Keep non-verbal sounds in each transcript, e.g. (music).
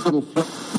하겠습니다.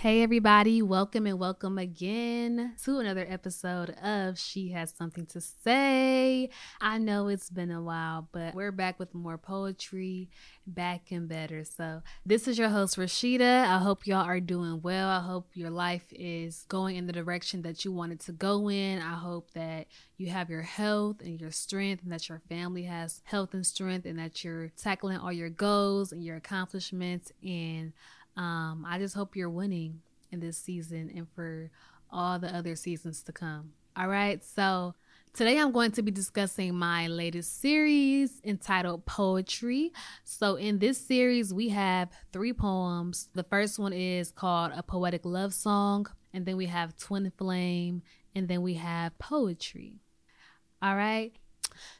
Hey, everybody, welcome and welcome again to another episode of She Has Something to Say. I know it's been a while, but we're back with more poetry, back and better. So, this is your host, Rashida. I hope y'all are doing well. I hope your life is going in the direction that you want it to go in. I hope that you have your health and your strength, and that your family has health and strength, and that you're tackling all your goals and your accomplishments and um, I just hope you're winning in this season and for all the other seasons to come. All right, so today I'm going to be discussing my latest series entitled Poetry. So, in this series, we have three poems. The first one is called A Poetic Love Song, and then we have Twin Flame, and then we have Poetry. All right.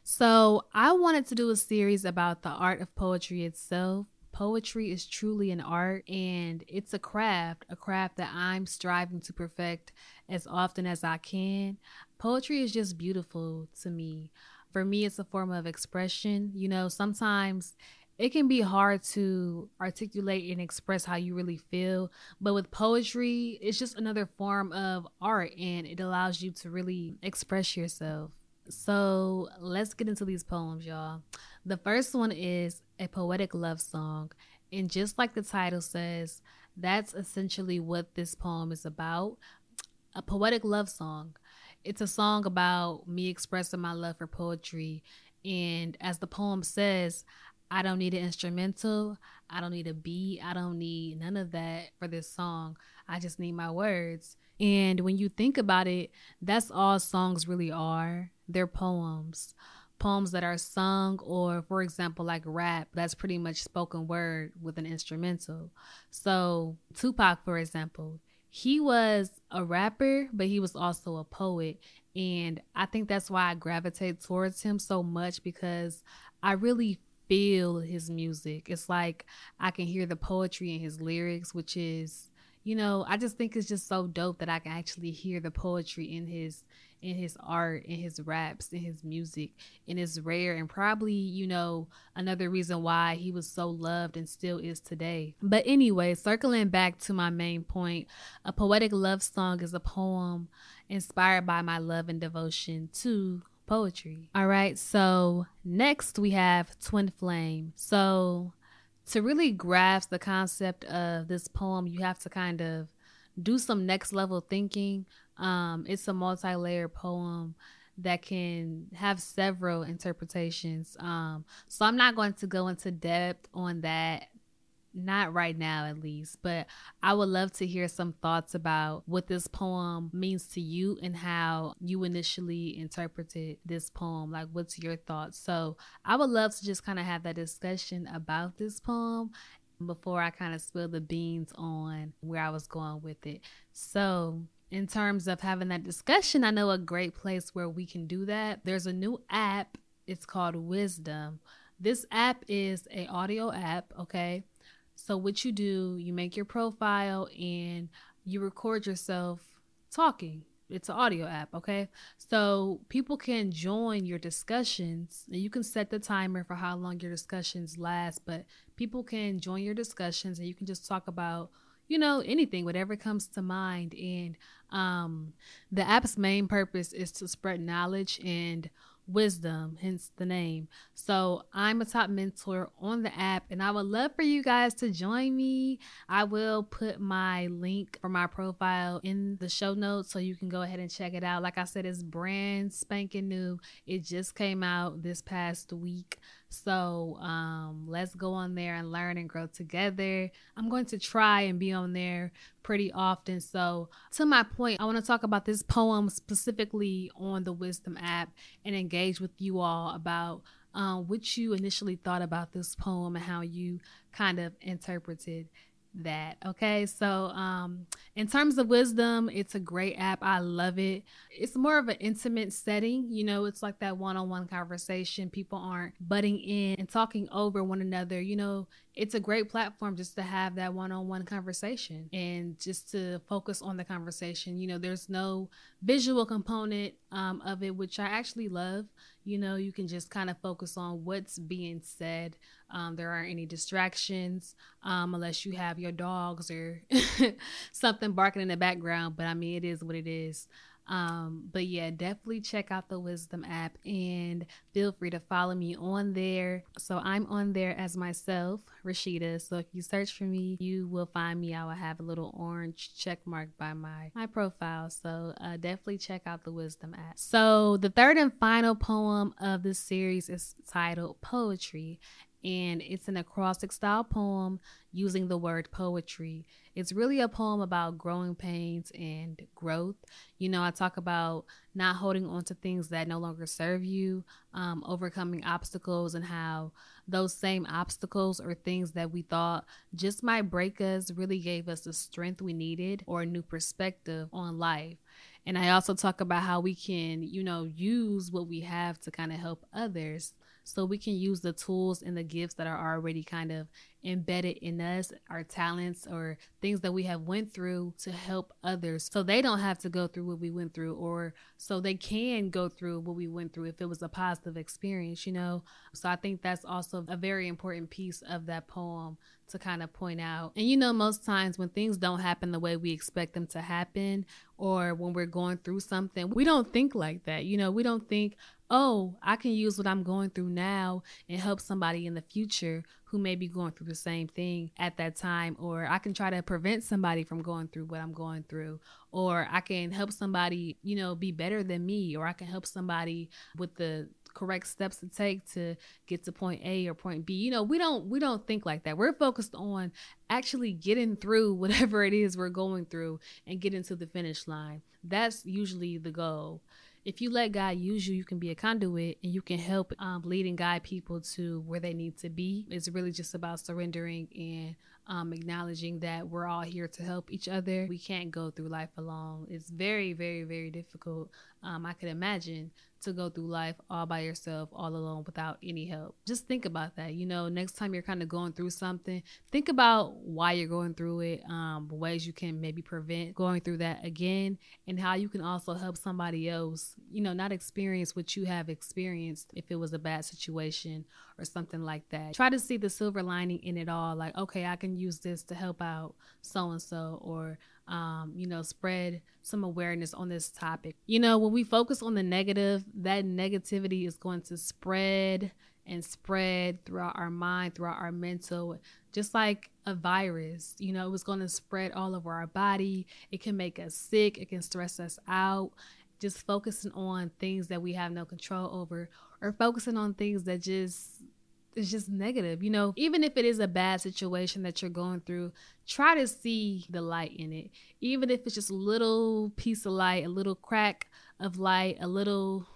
So, I wanted to do a series about the art of poetry itself Poetry is truly an art and it's a craft, a craft that I'm striving to perfect as often as I can. Poetry is just beautiful to me. For me, it's a form of expression. You know, sometimes it can be hard to articulate and express how you really feel. But with poetry, it's just another form of art and it allows you to really express yourself. So let's get into these poems, y'all. The first one is a poetic love song. And just like the title says, that's essentially what this poem is about a poetic love song. It's a song about me expressing my love for poetry. And as the poem says, I don't need an instrumental. I don't need a beat. I don't need none of that for this song. I just need my words. And when you think about it, that's all songs really are. They're poems poems that are sung or for example like rap that's pretty much spoken word with an instrumental. So tupac for example he was a rapper but he was also a poet. And i think that's why i gravitate towards him so much because i really feel his music. It's like i can hear the poetry in his lyrics which is you know i just think it's just so dope that i can actually hear the poetry in his in his art, in his raps, in his music, and it's rare and probably, you know, another reason why he was so loved and still is today. But anyway, circling back to my main point, a poetic love song is a poem inspired by my love and devotion to poetry. All right, so next we have Twin Flame. So to really grasp the concept of this poem, you have to kind of do some next level thinking um, it's a multi layered poem that can have several interpretations. Um, so I'm not going to go into depth on that, not right now at least, but I would love to hear some thoughts about what this poem means to you and how you initially interpreted this poem. Like, what's your thoughts? So I would love to just kind of have that discussion about this poem before I kind of spill the beans on where I was going with it. So, in terms of having that discussion, I know a great place where we can do that. There's a new app. It's called Wisdom. This app is a audio app, okay? So what you do, you make your profile and you record yourself talking. It's an audio app, okay? So people can join your discussions. And you can set the timer for how long your discussions last, but people can join your discussions and you can just talk about you know, anything, whatever comes to mind. And um, the app's main purpose is to spread knowledge and wisdom, hence the name. So I'm a top mentor on the app, and I would love for you guys to join me. I will put my link for my profile in the show notes so you can go ahead and check it out. Like I said, it's brand spanking new. It just came out this past week. So um, let's go on there and learn and grow together. I'm going to try and be on there pretty often. So, to my point, I want to talk about this poem specifically on the Wisdom app and engage with you all about um, what you initially thought about this poem and how you kind of interpreted that. Okay. So, um, in terms of wisdom, it's a great app. I love it. It's more of an intimate setting. You know, it's like that one on one conversation. People aren't butting in and talking over one another. You know, it's a great platform just to have that one on one conversation and just to focus on the conversation. You know, there's no visual component um, of it, which I actually love. You know, you can just kind of focus on what's being said. Um, there aren't any distractions um, unless you have your dogs or (laughs) something barking in the background. But I mean, it is what it is. Um, but yeah, definitely check out the Wisdom app and feel free to follow me on there. So I'm on there as myself, Rashida. So if you search for me, you will find me. I will have a little orange check mark by my my profile. So uh, definitely check out the Wisdom app. So the third and final poem of this series is titled Poetry, and it's an acrostic style poem using the word poetry. It's really a poem about growing pains and growth. You know, I talk about not holding on to things that no longer serve you, um, overcoming obstacles, and how those same obstacles or things that we thought just might break us really gave us the strength we needed or a new perspective on life. And I also talk about how we can, you know, use what we have to kind of help others. So we can use the tools and the gifts that are already kind of embedded in us our talents or things that we have went through to help others so they don't have to go through what we went through or so they can go through what we went through if it was a positive experience you know so i think that's also a very important piece of that poem to kind of point out. And you know, most times when things don't happen the way we expect them to happen, or when we're going through something, we don't think like that. You know, we don't think, oh, I can use what I'm going through now and help somebody in the future who may be going through the same thing at that time, or I can try to prevent somebody from going through what I'm going through, or I can help somebody, you know, be better than me, or I can help somebody with the correct steps to take to get to point A or point B. You know, we don't we don't think like that. We're focused on actually getting through (laughs) whatever it is we're going through and getting to the finish line. That's usually the goal if you let God use you, you can be a conduit and you can help um, lead and guide people to where they need to be. It's really just about surrendering and um, acknowledging that we're all here to help each other. We can't go through life alone. It's very, very, very difficult. Um, I could imagine to go through life all by yourself, all alone, without any help. Just think about that. You know, next time you're kind of going through something, think about why you're going through it, um, ways you can maybe prevent going through that again, and how you can also help somebody else, you know, not experience what you have experienced if it was a bad situation or something like that. Try to see the silver lining in it all. Like, okay, I can use this to help out so and so, or um, you know, spread some awareness on this topic. You know, when we focus on the negative, that negativity is going to spread and spread throughout our mind, throughout our mental, just like a virus. You know, it's going to spread all over our body. It can make us sick, it can stress us out. Just focusing on things that we have no control over, or focusing on things that just it's just negative. You know, even if it is a bad situation that you're going through, try to see the light in it. Even if it's just a little piece of light, a little crack of light, a little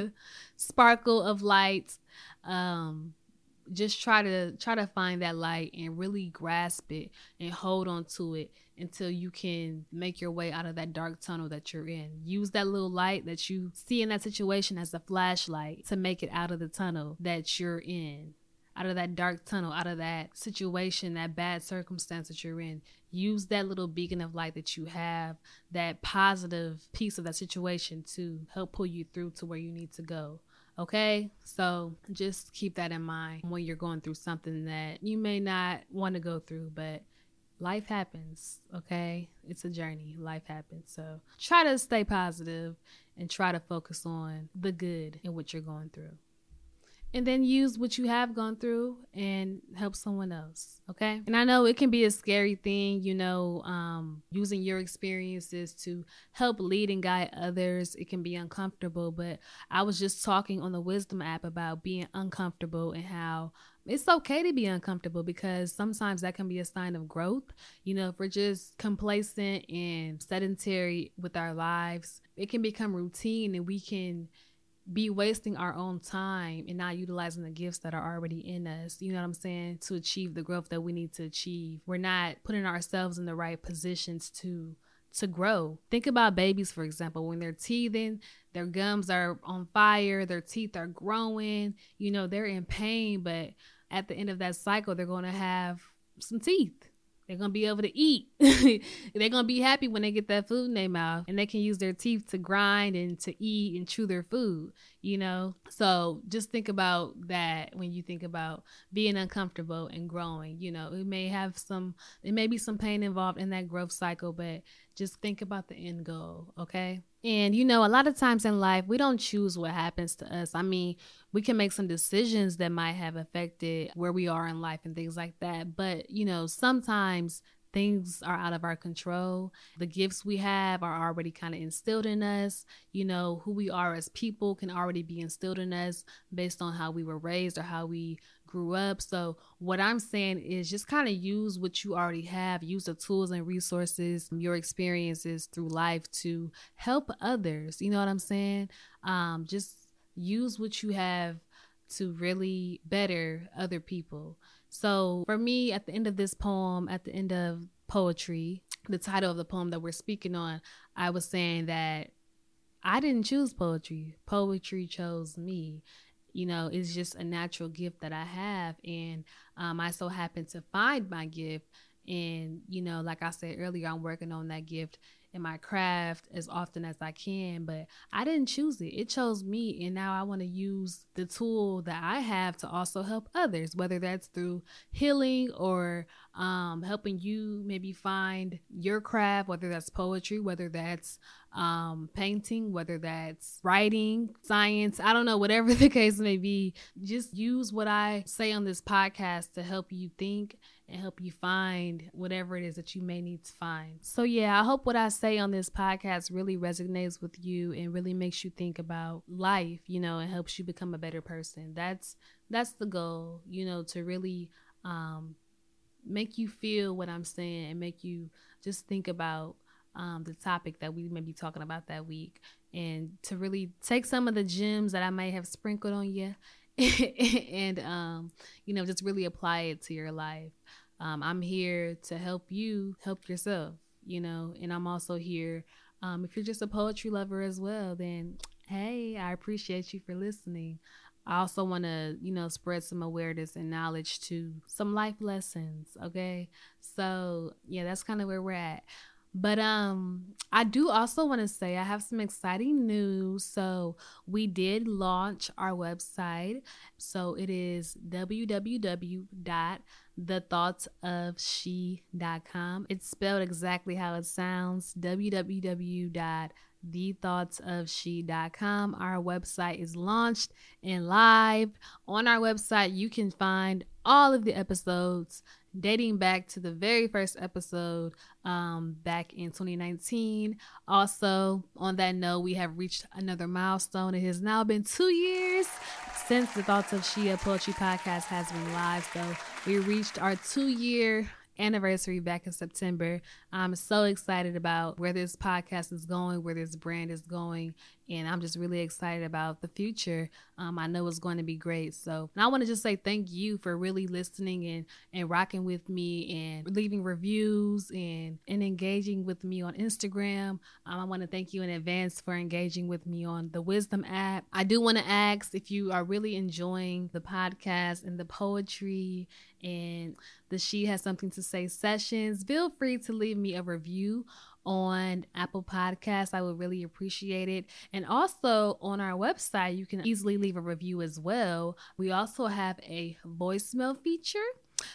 (laughs) sparkle of light. Um, just try to try to find that light and really grasp it and hold on to it until you can make your way out of that dark tunnel that you're in. Use that little light that you see in that situation as a flashlight to make it out of the tunnel that you're in. Out of that dark tunnel, out of that situation, that bad circumstance that you're in. Use that little beacon of light that you have, that positive piece of that situation to help pull you through to where you need to go. Okay, so just keep that in mind when you're going through something that you may not want to go through, but life happens, okay? It's a journey. Life happens. So try to stay positive and try to focus on the good in what you're going through. And then use what you have gone through and help someone else. Okay. And I know it can be a scary thing, you know, um, using your experiences to help lead and guide others. It can be uncomfortable, but I was just talking on the Wisdom app about being uncomfortable and how it's okay to be uncomfortable because sometimes that can be a sign of growth. You know, if we're just complacent and sedentary with our lives, it can become routine and we can be wasting our own time and not utilizing the gifts that are already in us, you know what I'm saying, to achieve the growth that we need to achieve. We're not putting ourselves in the right positions to to grow. Think about babies, for example, when they're teething, their gums are on fire, their teeth are growing, you know, they're in pain, but at the end of that cycle, they're going to have some teeth. They're gonna be able to eat. (laughs) They're gonna be happy when they get that food in their mouth and they can use their teeth to grind and to eat and chew their food, you know? So just think about that when you think about being uncomfortable and growing. You know, it may have some, it may be some pain involved in that growth cycle, but just think about the end goal, okay? And you know, a lot of times in life, we don't choose what happens to us. I mean, we can make some decisions that might have affected where we are in life and things like that. But, you know, sometimes things are out of our control. The gifts we have are already kind of instilled in us. You know, who we are as people can already be instilled in us based on how we were raised or how we grew up. So, what I'm saying is just kind of use what you already have, use the tools and resources, your experiences through life to help others. You know what I'm saying? Um, just use what you have to really better other people. So, for me, at the end of this poem, at the end of poetry, the title of the poem that we're speaking on, I was saying that I didn't choose poetry. Poetry chose me you know it's just a natural gift that i have and um, i so happen to find my gift and you know like i said earlier i'm working on that gift in my craft as often as I can, but I didn't choose it. It chose me. And now I want to use the tool that I have to also help others, whether that's through healing or um, helping you maybe find your craft, whether that's poetry, whether that's um, painting, whether that's writing, science, I don't know, whatever (laughs) the case may be. Just use what I say on this podcast to help you think and help you find whatever it is that you may need to find. So, yeah, I hope what I say on this podcast really resonates with you and really makes you think about life, you know, and helps you become a better person. That's that's the goal, you know, to really um, make you feel what I'm saying and make you just think about um, the topic that we may be talking about that week and to really take some of the gems that I may have sprinkled on you (laughs) and um, you know just really apply it to your life. Um, i'm here to help you help yourself you know and i'm also here um, if you're just a poetry lover as well then hey i appreciate you for listening. I also want to you know spread some awareness and knowledge to some life lessons okay? So yeah that's kind of where we're at but um I do also want to say I have some exciting news. So we did launch our website. So it is www.thethoughtsofshe.com. It's spelled exactly how it sounds. www.thethoughtsofshe.com. Our website is launched and live. On our website, you can find all of the episodes dating back to the very first episode um, back in 2019. Also, on that note, we have reached another milestone. It has now been two years since the Thoughts of She a Poetry Podcast has been live. So we reached our two year anniversary back in September. I'm so excited about where this podcast is going, where this brand is going, and I'm just really excited about the future. Um, I know it's going to be great. So I want to just say thank you for really listening and and rocking with me and leaving reviews and and engaging with me on Instagram. Um, I want to thank you in advance for engaging with me on the Wisdom app. I do want to ask if you are really enjoying the podcast and the poetry and the She Has Something to Say sessions. Feel free to leave me a review on Apple Podcasts. I would really appreciate it. And also on our website, you can easily leave a review as well. We also have a voicemail feature.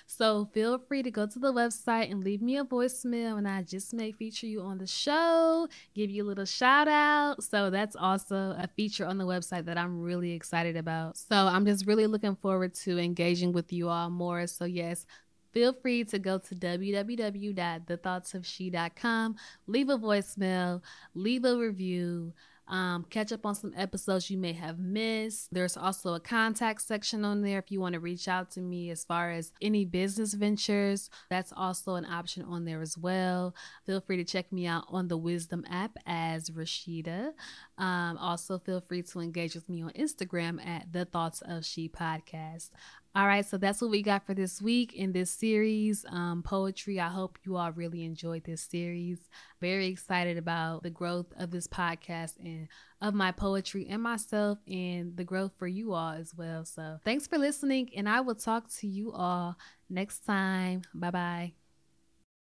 So feel free to go to the website and leave me a voicemail, and I just may feature you on the show, give you a little shout out. So that's also a feature on the website that I'm really excited about. So I'm just really looking forward to engaging with you all more. So, yes, feel free to go to www.thethoughtsofshe.com, leave a voicemail, leave a review. um, catch up on some episodes you may have missed. There's also a contact section on there if you want to reach out to me as far as any business ventures. That's also an option on there as well. Feel free to check me out on the Wisdom app as Rashida. Um, also, feel free to engage with me on Instagram at the Thoughts of She podcast. All right, so that's what we got for this week in this series, um, poetry. I hope you all really enjoyed this series. Very excited about the growth of this podcast and of my poetry and myself, and the growth for you all as well. So, thanks for listening, and I will talk to you all next time. Bye bye.